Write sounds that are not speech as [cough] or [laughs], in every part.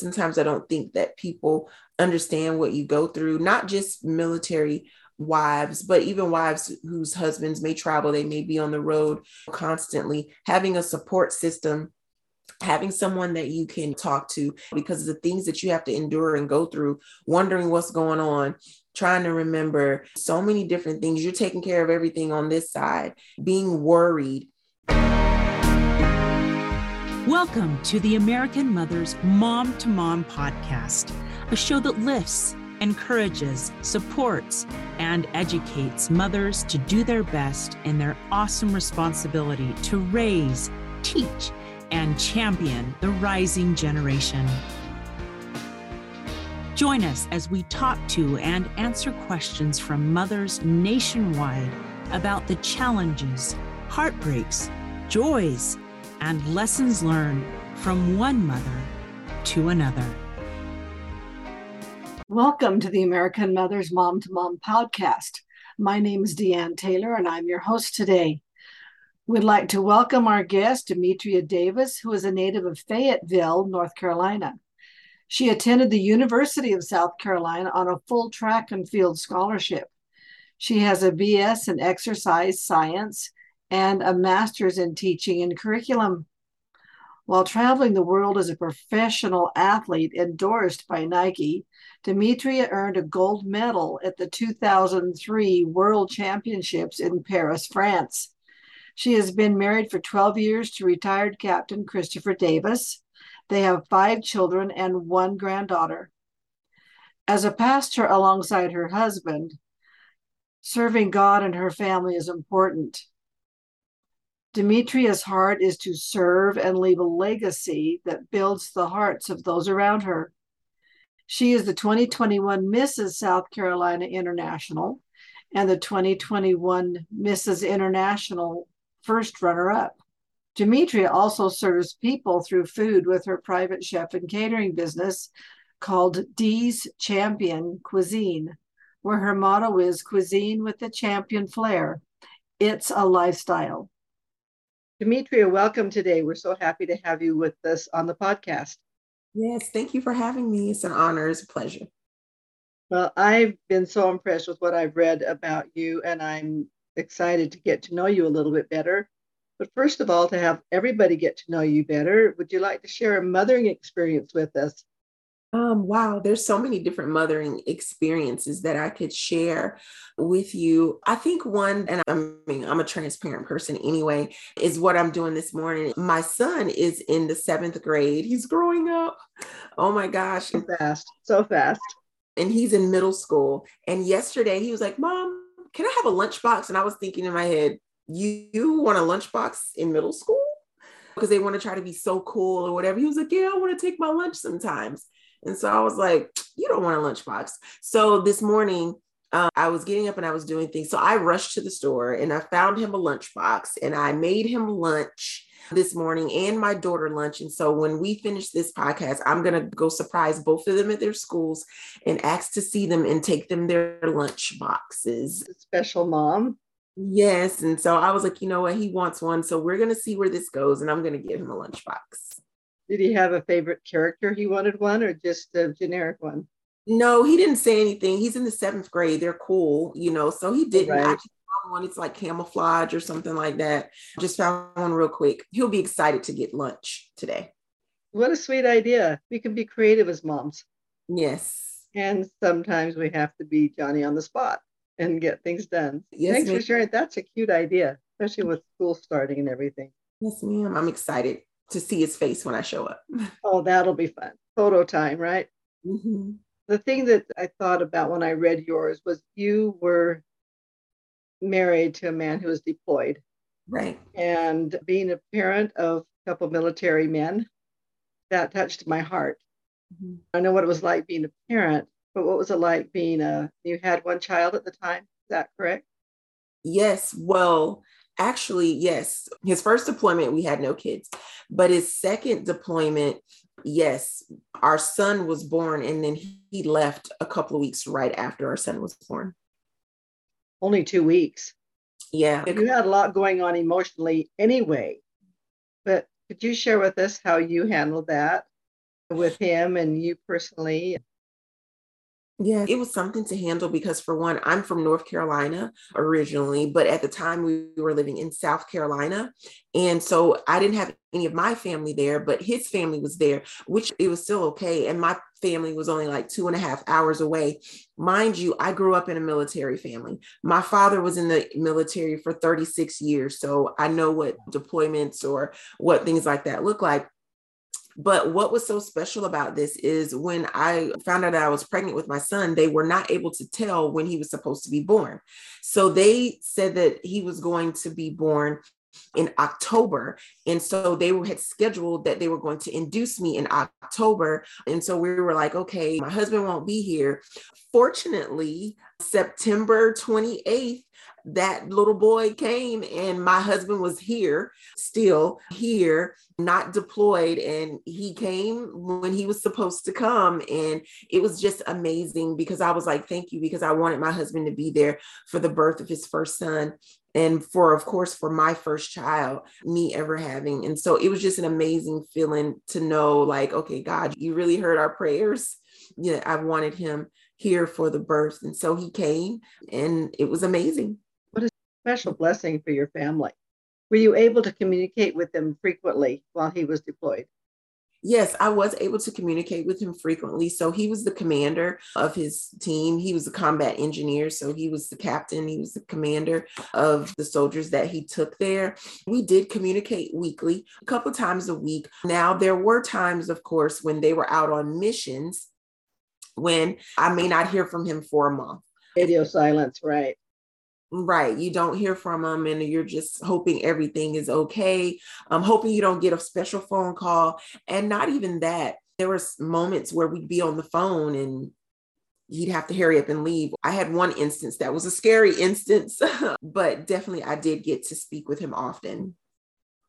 Sometimes I don't think that people understand what you go through, not just military wives, but even wives whose husbands may travel, they may be on the road constantly. Having a support system having someone that you can talk to because of the things that you have to endure and go through, wondering what's going on, trying to remember so many different things. You're taking care of everything on this side, being worried. Welcome to the American Mother's Mom to Mom podcast, a show that lifts, encourages, supports, and educates mothers to do their best in their awesome responsibility to raise, teach, and champion the rising generation. Join us as we talk to and answer questions from mothers nationwide about the challenges, heartbreaks, joys, and lessons learned from one mother to another. Welcome to the American Mothers Mom to Mom podcast. My name is Deanne Taylor, and I'm your host today. We'd like to welcome our guest, Demetria Davis, who is a native of Fayetteville, North Carolina. She attended the University of South Carolina on a full track and field scholarship. She has a BS in exercise science and a master's in teaching and curriculum. While traveling the world as a professional athlete endorsed by Nike, Demetria earned a gold medal at the 2003 World Championships in Paris, France. She has been married for 12 years to retired Captain Christopher Davis. They have five children and one granddaughter. As a pastor alongside her husband, serving God and her family is important. Demetria's heart is to serve and leave a legacy that builds the hearts of those around her. She is the 2021 Mrs. South Carolina International and the 2021 Mrs. International first runner up. Demetria also serves people through food with her private chef and catering business called Dee's Champion Cuisine, where her motto is cuisine with the champion flair. It's a lifestyle. Demetria, welcome today. We're so happy to have you with us on the podcast. Yes, thank you for having me. It's an honor, it's a pleasure. Well, I've been so impressed with what I've read about you, and I'm excited to get to know you a little bit better. But first of all, to have everybody get to know you better, would you like to share a mothering experience with us? Um, wow, there's so many different mothering experiences that I could share with you. I think one, and I mean, I'm a transparent person anyway, is what I'm doing this morning. My son is in the seventh grade. He's growing up. Oh my gosh. So fast, so fast. And he's in middle school. And yesterday he was like, Mom, can I have a lunchbox? And I was thinking in my head, you, you want a lunchbox in middle school? Because they want to try to be so cool or whatever. He was like, Yeah, I want to take my lunch sometimes. And so I was like, You don't want a lunchbox. So this morning, uh, I was getting up and I was doing things. So I rushed to the store and I found him a lunchbox and I made him lunch this morning and my daughter lunch. And so when we finish this podcast, I'm going to go surprise both of them at their schools and ask to see them and take them their lunch boxes. Special mom. Yes. And so I was like, you know what? He wants one. So we're going to see where this goes and I'm going to give him a lunchbox. Did he have a favorite character he wanted one or just a generic one? No, he didn't say anything. He's in the seventh grade. They're cool, you know. So he didn't. Right one. It's like camouflage or something like that. Just found one real quick. He'll be excited to get lunch today. What a sweet idea. We can be creative as moms. Yes. And sometimes we have to be Johnny on the spot and get things done. Yes, Thanks ma'am. for sharing. That's a cute idea, especially with school starting and everything. Yes, ma'am. I'm excited to see his face when I show up. [laughs] oh, that'll be fun. Photo time, right? Mm-hmm. The thing that I thought about when I read yours was you were married to a man who was deployed. Right. And being a parent of a couple military men, that touched my heart. Mm-hmm. I know what it was like being a parent, but what was it like being a, you had one child at the time? Is that correct? Yes. Well, actually, yes. His first deployment, we had no kids, but his second deployment, yes, our son was born and then he left a couple of weeks right after our son was born only two weeks. Yeah. You had a lot going on emotionally anyway. But could you share with us how you handled that? with him and you personally? Yeah, it was something to handle because, for one, I'm from North Carolina originally, but at the time we were living in South Carolina. And so I didn't have any of my family there, but his family was there, which it was still okay. And my family was only like two and a half hours away. Mind you, I grew up in a military family. My father was in the military for 36 years. So I know what deployments or what things like that look like. But what was so special about this is when I found out that I was pregnant with my son, they were not able to tell when he was supposed to be born. So they said that he was going to be born in October. And so they had scheduled that they were going to induce me in October. And so we were like, okay, my husband won't be here. Fortunately, September 28th, that little boy came and my husband was here, still here, not deployed. And he came when he was supposed to come. And it was just amazing because I was like, thank you, because I wanted my husband to be there for the birth of his first son. And for of course for my first child me ever having. And so it was just an amazing feeling to know like okay god you really heard our prayers. Yeah i wanted him here for the birth. And so he came and it was amazing special blessing for your family. Were you able to communicate with him frequently while he was deployed? Yes, I was able to communicate with him frequently. So he was the commander of his team. He was a combat engineer. So he was the captain. He was the commander of the soldiers that he took there. We did communicate weekly, a couple times a week. Now, there were times, of course, when they were out on missions when I may not hear from him for a month. Radio silence, right. Right. You don't hear from them and you're just hoping everything is okay. I'm hoping you don't get a special phone call. And not even that. There was moments where we'd be on the phone and he'd have to hurry up and leave. I had one instance that was a scary instance, [laughs] but definitely I did get to speak with him often.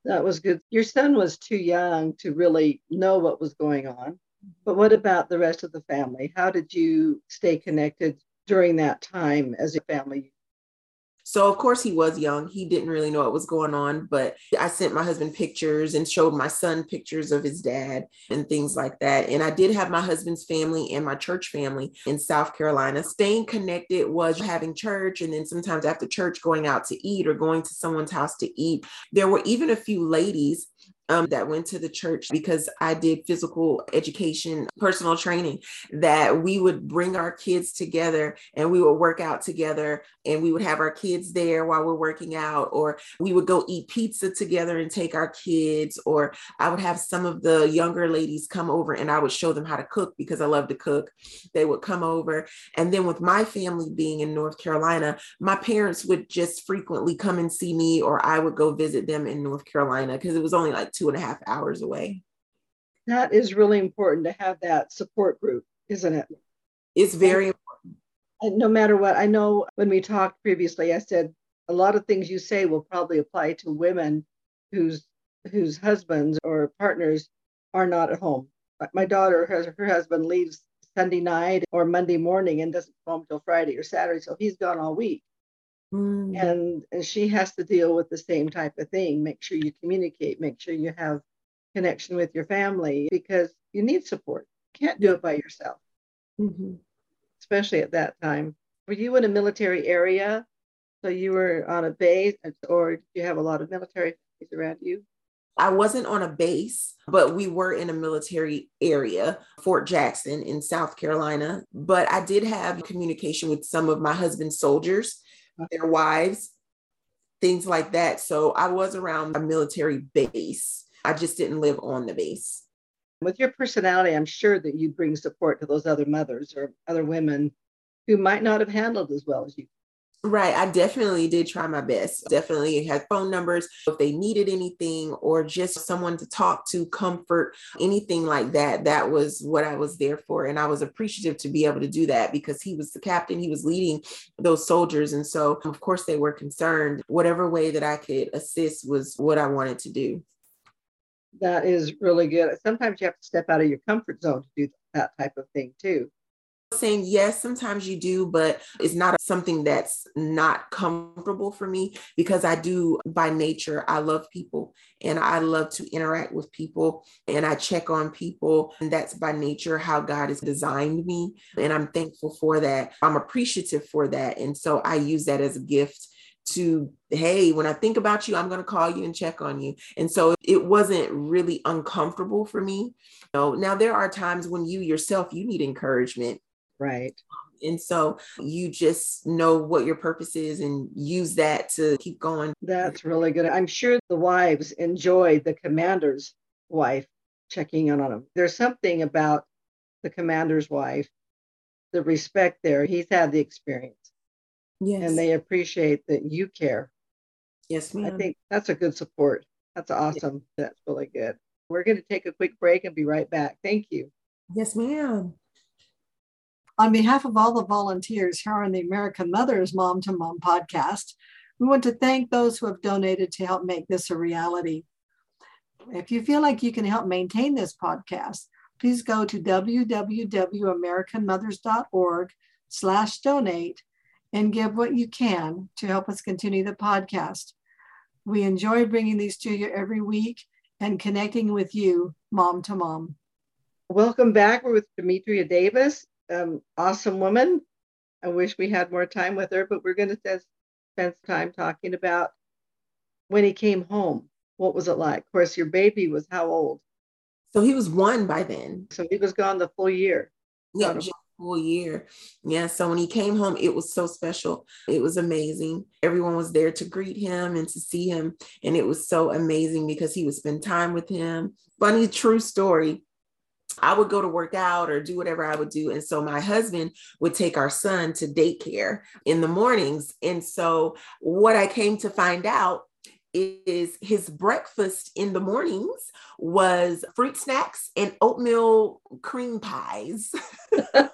That was good. Your son was too young to really know what was going on. But what about the rest of the family? How did you stay connected during that time as a family? So, of course, he was young. He didn't really know what was going on, but I sent my husband pictures and showed my son pictures of his dad and things like that. And I did have my husband's family and my church family in South Carolina. Staying connected was having church, and then sometimes after church, going out to eat or going to someone's house to eat. There were even a few ladies um, that went to the church because I did physical education, personal training, that we would bring our kids together and we would work out together and we would have our kids there while we're working out, or we would go eat pizza together and take our kids, or I would have some of the younger ladies come over and I would show them how to cook because I love to cook. They would come over. And then with my family being in North Carolina, my parents would just frequently come and see me, or I would go visit them in North Carolina because it was only like two and a half hours away. That is really important to have that support group, isn't it? It's very and, important. And no matter what, I know when we talked previously, I said a lot of things you say will probably apply to women whose whose husbands or partners are not at home. My daughter has her husband leaves Sunday night or Monday morning and doesn't come home till Friday or Saturday, so he's gone all week. Mm. And, and she has to deal with the same type of thing. Make sure you communicate, make sure you have connection with your family because you need support. You can't do it by yourself, mm-hmm. especially at that time. Were you in a military area? So you were on a base, or did you have a lot of military around you? I wasn't on a base, but we were in a military area, Fort Jackson in South Carolina. But I did have communication with some of my husband's soldiers their wives, things like that. So I was around a military base. I just didn't live on the base. With your personality, I'm sure that you bring support to those other mothers or other women who might not have handled as well as you Right. I definitely did try my best. Definitely had phone numbers if they needed anything or just someone to talk to, comfort, anything like that. That was what I was there for. And I was appreciative to be able to do that because he was the captain, he was leading those soldiers. And so, of course, they were concerned. Whatever way that I could assist was what I wanted to do. That is really good. Sometimes you have to step out of your comfort zone to do that type of thing too. Saying yes sometimes you do but it's not something that's not comfortable for me because i do by nature i love people and i love to interact with people and i check on people and that's by nature how god has designed me and i'm thankful for that. I'm appreciative for that. And so i use that as a gift to hey when i think about you i'm going to call you and check on you. And so it wasn't really uncomfortable for me. Know, now there are times when you yourself you need encouragement Right. And so you just know what your purpose is and use that to keep going. That's really good. I'm sure the wives enjoy the commander's wife checking in on them. There's something about the commander's wife, the respect there. He's had the experience. Yes. And they appreciate that you care. Yes, ma'am. I think that's a good support. That's awesome. That's really good. We're going to take a quick break and be right back. Thank you. Yes, ma'am. On behalf of all the volunteers here on the American Mothers Mom to Mom podcast, we want to thank those who have donated to help make this a reality. If you feel like you can help maintain this podcast, please go to www.americanmothers.org slash donate and give what you can to help us continue the podcast. We enjoy bringing these to you every week and connecting with you mom to mom. Welcome back. We're with Demetria Davis, um, awesome woman. I wish we had more time with her, but we're going to spend time talking about when he came home. What was it like? Of course, your baby was how old? So he was one by then. So he was gone the full year. Yeah, just full year. Yeah. So when he came home, it was so special. It was amazing. Everyone was there to greet him and to see him. And it was so amazing because he would spend time with him. Funny, true story. I would go to work out or do whatever I would do. And so my husband would take our son to daycare in the mornings. And so what I came to find out is his breakfast in the mornings was fruit snacks and oatmeal cream pies. [laughs]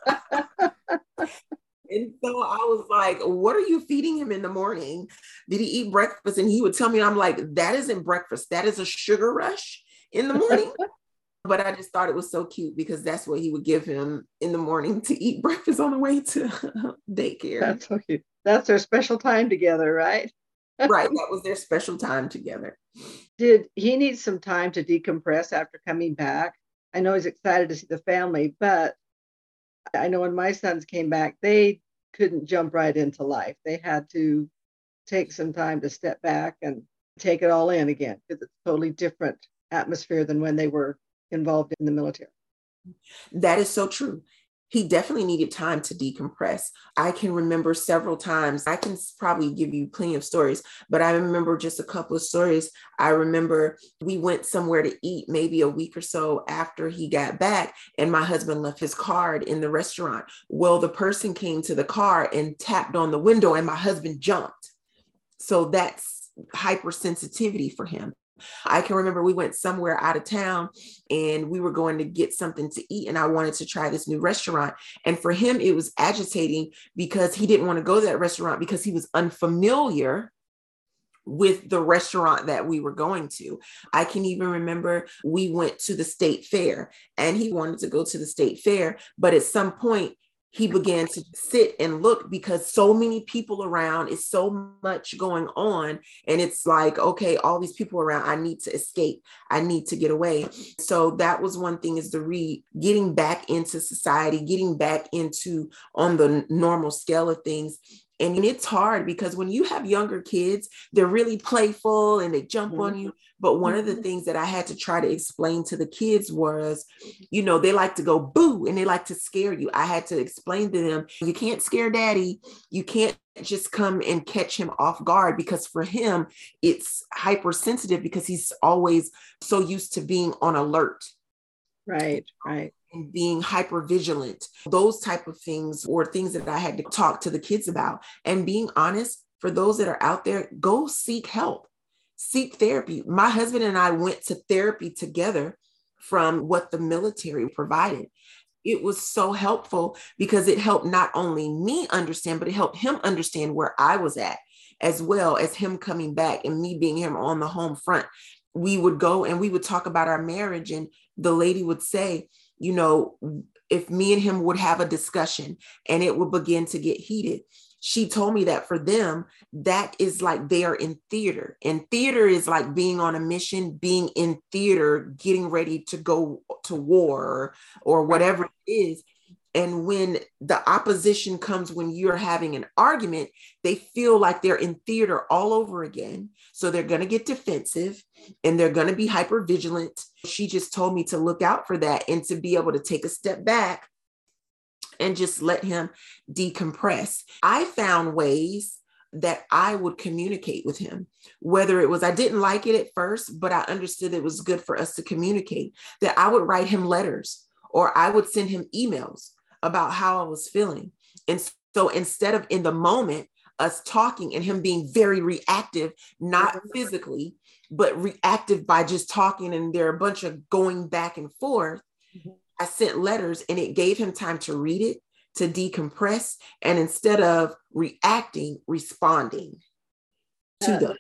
And so I was like, what are you feeding him in the morning? Did he eat breakfast? And he would tell me, I'm like, that isn't breakfast. That is a sugar rush in the morning. [laughs] but I just thought it was so cute because that's what he would give him in the morning to eat [laughs] breakfast on the way to [laughs] daycare. That's so cute. That's their special time together, right? right. [laughs] That was their special time together. Did he need some time to decompress after coming back? I know he's excited to see the family, but I know when my sons came back, they couldn't jump right into life. They had to take some time to step back and take it all in again because it's totally different atmosphere than when they were involved in the military. That is so true. He definitely needed time to decompress. I can remember several times, I can probably give you plenty of stories, but I remember just a couple of stories. I remember we went somewhere to eat maybe a week or so after he got back, and my husband left his card in the restaurant. Well, the person came to the car and tapped on the window, and my husband jumped. So that's hypersensitivity for him. I can remember we went somewhere out of town and we were going to get something to eat, and I wanted to try this new restaurant. And for him, it was agitating because he didn't want to go to that restaurant because he was unfamiliar with the restaurant that we were going to. I can even remember we went to the state fair and he wanted to go to the state fair, but at some point he began to sit and look because so many people around is so much going on and it's like okay all these people around i need to escape. I need to get away. So that was one thing is the re getting back into society getting back into on the normal scale of things and it's hard because when you have younger kids, they're really playful and they jump mm-hmm. on you. But one mm-hmm. of the mm-hmm. things that I had to try to explain to the kids was, you know, they like to go boo and they like to scare you. I had to explain to them, you can't scare daddy. You can't just come and catch him off guard because for him, it's hypersensitive because he's always so used to being on alert. Right, right being hyper vigilant those type of things or things that i had to talk to the kids about. And being honest for those that are out there go seek help seek therapy. My husband and i went to therapy together from what the military provided. It was so helpful because it helped not only me understand but it helped him understand where i was at as well as him coming back and me being him on the home front. We would go and we would talk about our marriage and the lady would say you know, if me and him would have a discussion and it would begin to get heated she told me that for them that is like they are in theater. And theater is like being on a mission being in theater getting ready to go to war or whatever it is and when the opposition comes when you're having an argument they feel like they're in theater all over again. So they're going to get defensive and they're going to be hyper vigilant she just told me to look out for that and to be able to take a step back and just let him decompress. I found ways that I would communicate with him, whether it was I didn't like it at first, but I understood it was good for us to communicate, that I would write him letters or I would send him emails about how I was feeling. And so instead of in the moment, us talking and him being very reactive, not physically, but reactive by just talking, and there are a bunch of going back and forth. Mm-hmm. I sent letters and it gave him time to read it, to decompress, and instead of reacting, responding to that, them.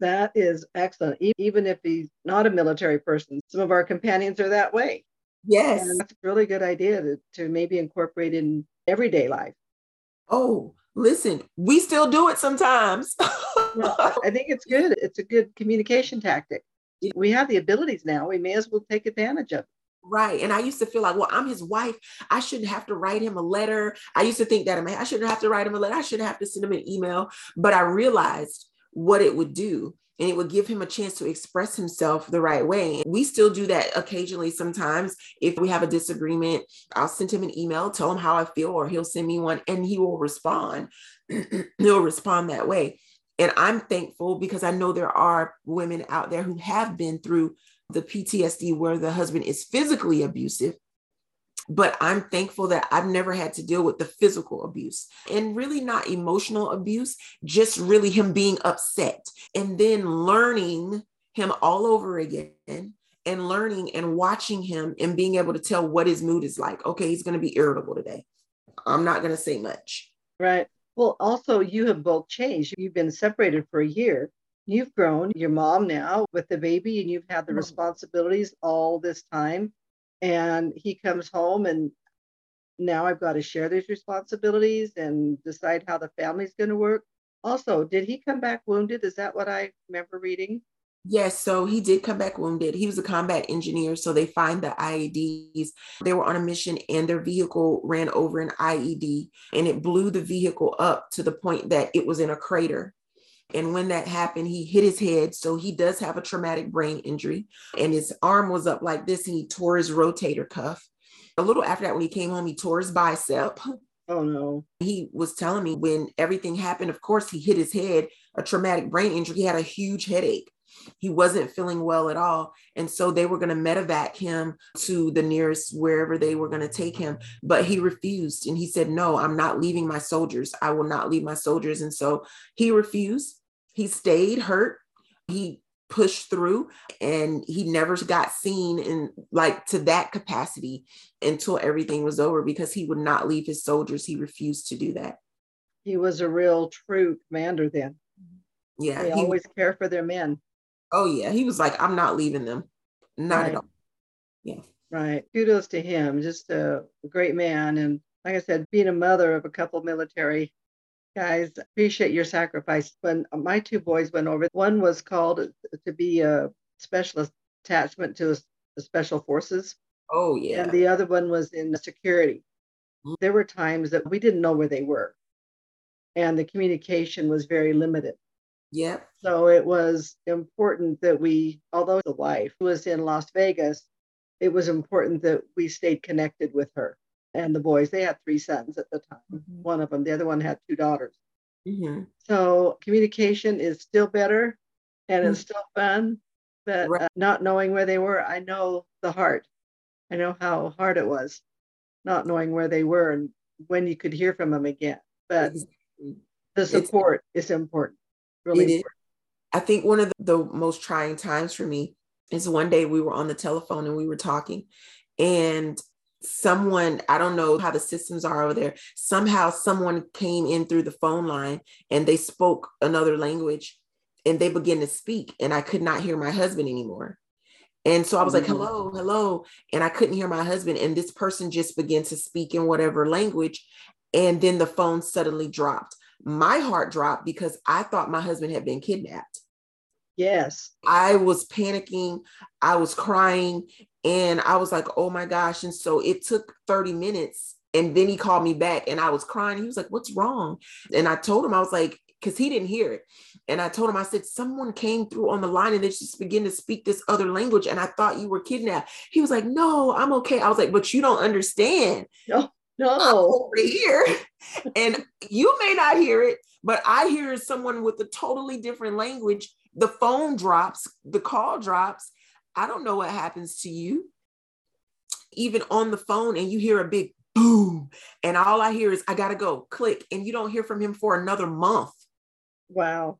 That is excellent. Even if he's not a military person, some of our companions are that way. Yes. And that's a really good idea to, to maybe incorporate in everyday life. Oh, listen, we still do it sometimes. [laughs] well, I think it's good. It's a good communication tactic. We have the abilities now. We may as well take advantage of it. Right. And I used to feel like, well, I'm his wife. I shouldn't have to write him a letter. I used to think that I shouldn't have to write him a letter. I shouldn't have to send him an email. But I realized what it would do. And it would give him a chance to express himself the right way. And We still do that occasionally sometimes. If we have a disagreement, I'll send him an email, tell him how I feel, or he'll send me one and he will respond. [clears throat] he'll respond that way. And I'm thankful because I know there are women out there who have been through the PTSD where the husband is physically abusive. But I'm thankful that I've never had to deal with the physical abuse and really not emotional abuse, just really him being upset and then learning him all over again and learning and watching him and being able to tell what his mood is like. Okay, he's going to be irritable today. I'm not going to say much. Right. Well, also, you have both changed. You've been separated for a year you've grown, your mom now with the baby, and you've had the mm-hmm. responsibilities all this time. And he comes home, and now I've got to share these responsibilities and decide how the family's going to work. Also, did he come back wounded? Is that what I remember reading? Yes, so he did come back wounded. He was a combat engineer, so they find the IEDs. They were on a mission and their vehicle ran over an IED and it blew the vehicle up to the point that it was in a crater. And when that happened, he hit his head. So he does have a traumatic brain injury. And his arm was up like this and he tore his rotator cuff. A little after that, when he came home, he tore his bicep. Oh no. He was telling me when everything happened, of course, he hit his head, a traumatic brain injury. He had a huge headache. He wasn't feeling well at all. And so they were going to medevac him to the nearest wherever they were going to take him. But he refused. And he said, No, I'm not leaving my soldiers. I will not leave my soldiers. And so he refused. He stayed hurt. He pushed through and he never got seen in like to that capacity until everything was over because he would not leave his soldiers. He refused to do that. He was a real true commander then. Yeah. They he always care for their men. Oh yeah. He was like, I'm not leaving them. Not right. at all. Yeah. Right. Kudos to him. Just a great man. And like I said, being a mother of a couple military guys appreciate your sacrifice. When my two boys went over one was called to be a special attachment to the special forces. Oh yeah. and the other one was in security. Mm-hmm. there were times that we didn't know where they were. And the communication was very limited. Yeah so it was important that we although the wife was in las vegas it was important that we stayed connected with her and the boys. They had three sons at the time. Mm-hmm. One of them, the other one had two daughters. Mm-hmm. So communication is still better and mm-hmm. it's still fun. But right. uh, not knowing where they were, I know the heart. I know how hard it was not knowing where they were and when you could hear from them again. But exactly. the support it's, is important. Really important. I think one of the, the most trying times for me is one day we were on the telephone and we were talking and someone i don't know how the systems are over there somehow someone came in through the phone line and they spoke another language and they began to speak and i could not hear my husband anymore And so I was like, Mhm. hello, hello. And I couldn't hear my husband. And this person just began to speak in whatever language. And then the phone suddenly dropped. My heart dropped because I thought my husband had been kidnapped. Yes. I was panicking, I was crying, and I was like, oh my gosh. And so it took 30 minutes. And then he called me back and I was crying. He was like, what's wrong? And I told him, I was like, because he didn't hear it. And I told him, I said, someone came through on the line and they just began to speak this other language. And I thought you were kidnapped. He was like, no, I'm okay. I was like, but you don't understand. I'm No. over here. [laughs] and you may not hear it, but I hear someone with a totally different language. The phone drops, the call drops. I don't know what happens to you. Even on the phone, and you hear a big boom, and all I hear is, I gotta go, click, and you don't hear from him for another month. Wow.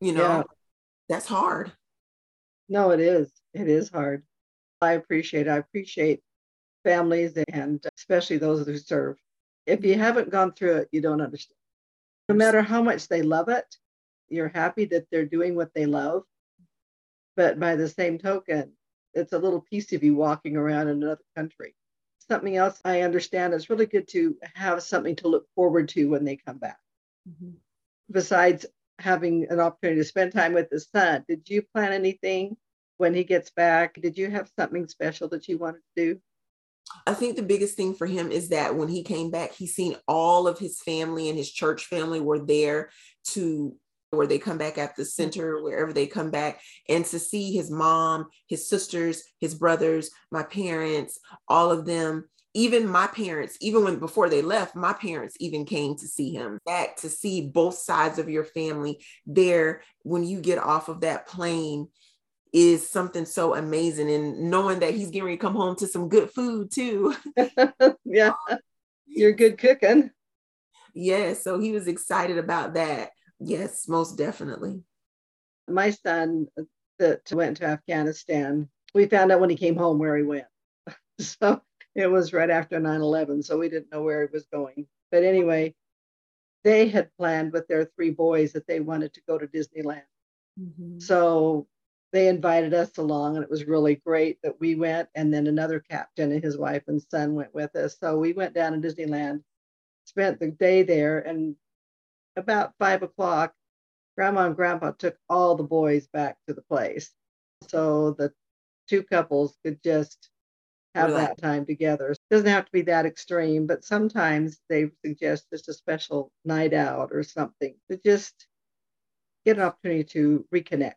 You know, Yeah. that's hard. No, it is. It is hard. I appreciate I appreciate families and uh, especially those who serve. If you haven't gone through it, you don't understand. No matter how much they love it, you're happy that they're doing what they love. But by the same token, it's a little piece of you walking around in another country. Something else I understand it's really good to have something to look forward to when they come back. Mm-hmm. Besides having an opportunity to spend time with the son, did you plan anything when he gets back? Did you have something special that you wanted to do? I think the biggest thing for him is that when he came back, he seen all of his family and his church family were there to where they come back at the center, wherever they come back, and to see his mom, his sisters, his brothers, my parents, all of them, even my parents, even when before they left, my parents even came to see him back to see both sides of your family there when you get off of that plane is something so amazing and knowing that he's getting ready to come home to some good food too [laughs] yeah, you're good cooking. yes so he was excited about that yes most definitely My son uh, that went to Afghanistan, we found out when he came home where he went. [laughs] So it was right after 9 11. So we didn't know where he was going. But anyway, they had planned with their three boys that they wanted to go to Disneyland. Mm-hmm. So they invited us along, and it was really great that we went. And then another captain and his wife and son went with us. So we went down to Disneyland, spent the day there, and about five o'clock, grandma and grandpa took all the boys back to the place. So the two couples could just have Relax. that time together. It doesn't have to be that extreme, but sometimes they suggest just a special night out or something to just get an opportunity to reconnect.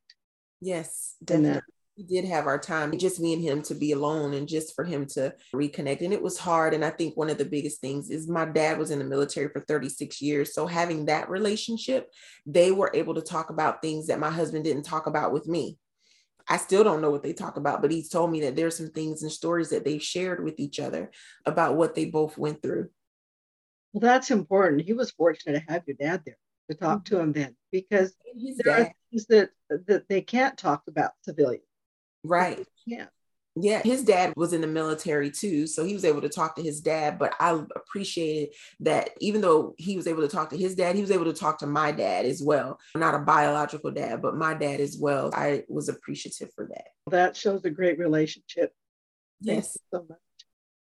yes in definitely. We did have our time just me and him to be alone and just for him to reconnect and it was hard and i think one of the biggest things is my dad was in the military for 36 years so having that relationship they were able to talk about things that my husband didn't talk about with me I still don't know what they talk about, but he's told me that there's some things and stories that they've shared with each other about what they both went through. Well, that's important. He was fortunate to have your dad there to talk to mm-hmm. him then because there are things that, that they can't talk about civilians. Right. Yeah. Yeah, his dad was in the military too, so he was able to talk to his dad. But I appreciated that even though he was able to talk to his dad, he was able to talk to my dad as well. Not a biological dad, but my dad as well. I was appreciative for that. That shows a great relationship. Yes, so much.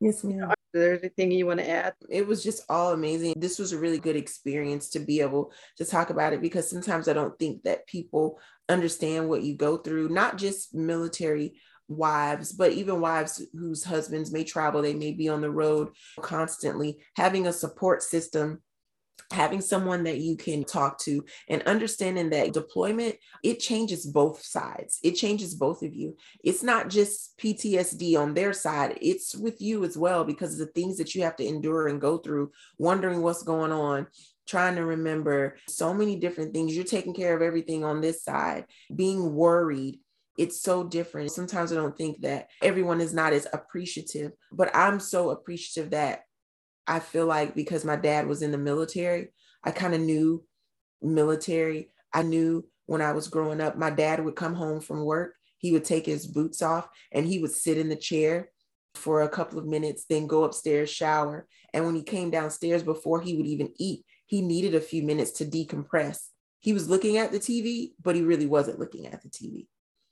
yes, ma'am. There anything you want to add? it was just all amazing. This was a really good experience to be able to talk about it because sometimes I don't think that people understand what you go through, not just military wives, but even wives whose husbands may travel, they may be on the road constantly, having a support system. Having someone that you can talk to and understanding that deployment, it changes both sides. It changes both of you. It's not just PTSD on their side, it's with you as well because of the things that you have to endure and go through, wondering what's going on, trying to remember so many different things. You're taking care of everything on this side, being worried. It's so different. Sometimes I don't think that everyone is not as appreciative, but I'm so appreciative that I feel like because my dad was in the military, I kind of knew military. I knew when I was growing up, my dad would come home from work, he would take his boots off and he would sit in the chair for a couple of minutes, then go upstairs, shower. And when he came downstairs before he would even eat, he needed a few minutes to decompress. He was looking at the TV, but he really wasn't looking at the TV.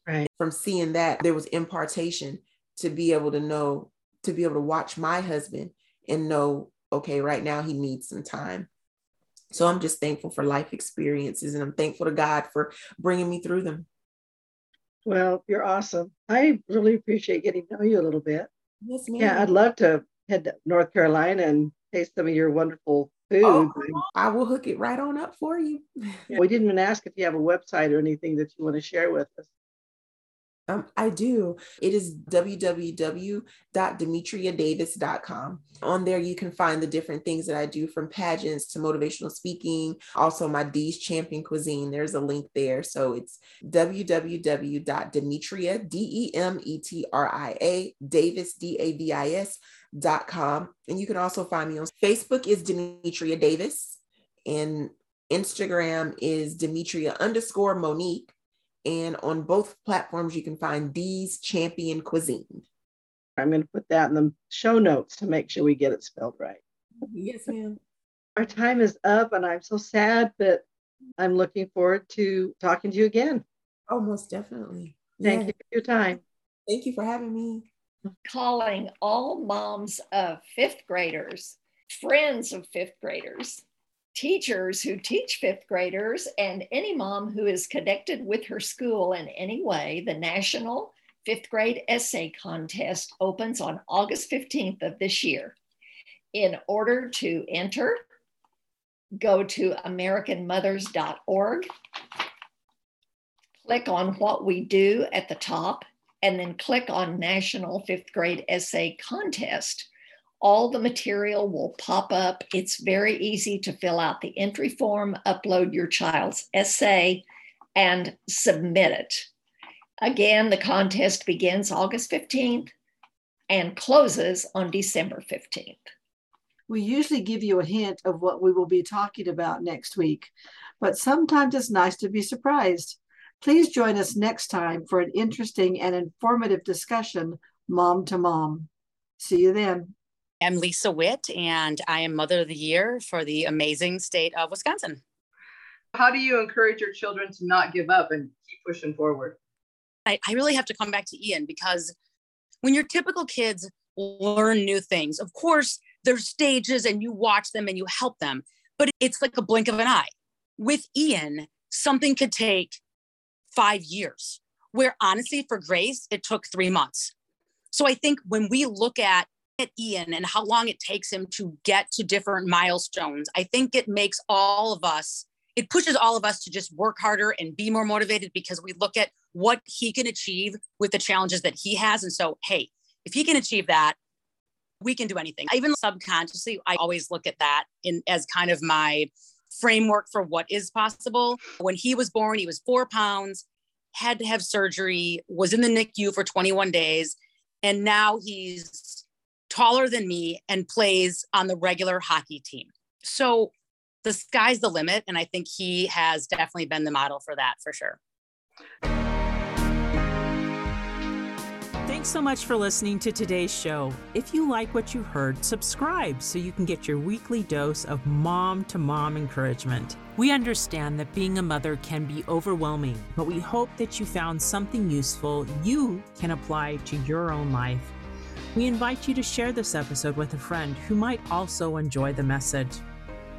Right. From seeing that, there was impartation to be able to know, to be able to watch my husband and know, okay, right now he needs some time. So I'm just thankful for life experiences and I'm thankful to God for bringing me through them. Well, you're awesome. I really appreciate getting to know you a little bit. Yes, ma'am. Yeah, I'd love to head to North Carolina and taste some of your wonderful food. Oh, I will hook it right on up for you. we didn't even ask if you have a website or anything that you want to share with us. Um, I do. It is www.demetriadavis.com. On there, you can find the different things that I do from pageants to motivational speaking, also my Dee's Champion Cuisine. There's a link there. So it's www.demetria, D E M E T R I A, Davis, D A V I S. Dot. And you can also find me on Facebook is Demetria Davis and Instagram is Demetria underscore Monique. And on both platforms, you can find Dee's Champion Cuisine. I'm going to put that in the show notes to make sure we get it spelled right. Yes, ma'am. Our time is up, and I'm so sad, but I'm looking forward to talking to you again. Oh, most definitely. Thank yeah. you for your time. Thank you for having me. Calling all moms of fifth graders, friends of fifth graders, teachers who teach fifth graders and any mom who is connected with her school in any way, the National Fifth Grade Essay Contest opens on August 15th of this year. In order to enter, go to AmericanMothers.org, click on what we do at the top, and then click on National Fifth Grade Essay Contest all the material will pop up. It's very easy to fill out the entry form, upload your child's essay, and submit it. Again, the contest begins August 15th and closes on December 15th. We usually give you a hint of what we will be talking about next week, but sometimes it's nice to be surprised. Please join us next time for an interesting and informative discussion, mom to mom. See you then. I'm Lisa Witt, and I am Mother of the Year for the amazing state of Wisconsin. How do you encourage your children to not give up and keep pushing forward? I, I really have to come back to Ian because when your typical kids learn new things, of course, there's stages and you watch them and you help them, but it's like a blink of an eye. With Ian, something could take five years, where honestly, for Grace, it took three months. So I think when we look at at Ian and how long it takes him to get to different milestones, I think it makes all of us, it pushes all of us to just work harder and be more motivated because we look at what he can achieve with the challenges that he has. And so, hey, if he can achieve that, we can do anything. Even subconsciously, I always look at that in as kind of my framework for what is possible. When he was born, he was four pounds, had to have surgery, was in the NICU for 21 days, and now he's taller than me and plays on the regular hockey team. So the sky's the limit. And I think he has definitely been the model for that for sure. Thanks so much for listening to today's show. If you like what you heard, subscribe so you can get your weekly dose of mom to mom encouragement. We understand that being a mother can be overwhelming, but we hope that you found something useful you can apply to your own life we invite you to share this episode with a friend who might also enjoy the message.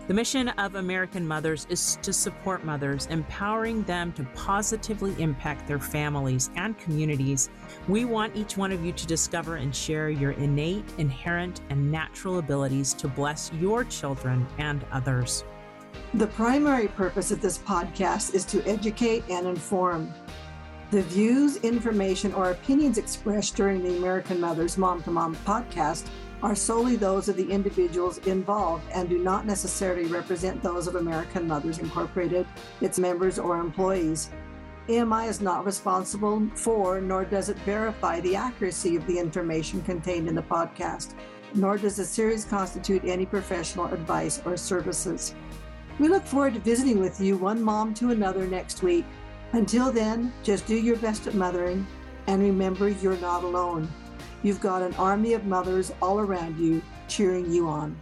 The mission of American Mothers is to support mothers, empowering them to positively impact their families and communities. We want each one of you to discover and share your innate, inherent, and natural abilities to bless your children and others. The primary purpose of this podcast is to educate and inform. The views, information, or opinions expressed during the American Mothers Mom to Mom podcast are solely those of the individuals involved and do not necessarily represent those of American Mothers Incorporated, its members, or employees. AMI is not responsible for, nor does it verify the accuracy of the information contained in the podcast, nor does the series constitute any professional advice or services. We look forward to visiting with you, one mom to another, next week. Until then, just do your best at mothering and remember you're not alone. You've got an army of mothers all around you cheering you on.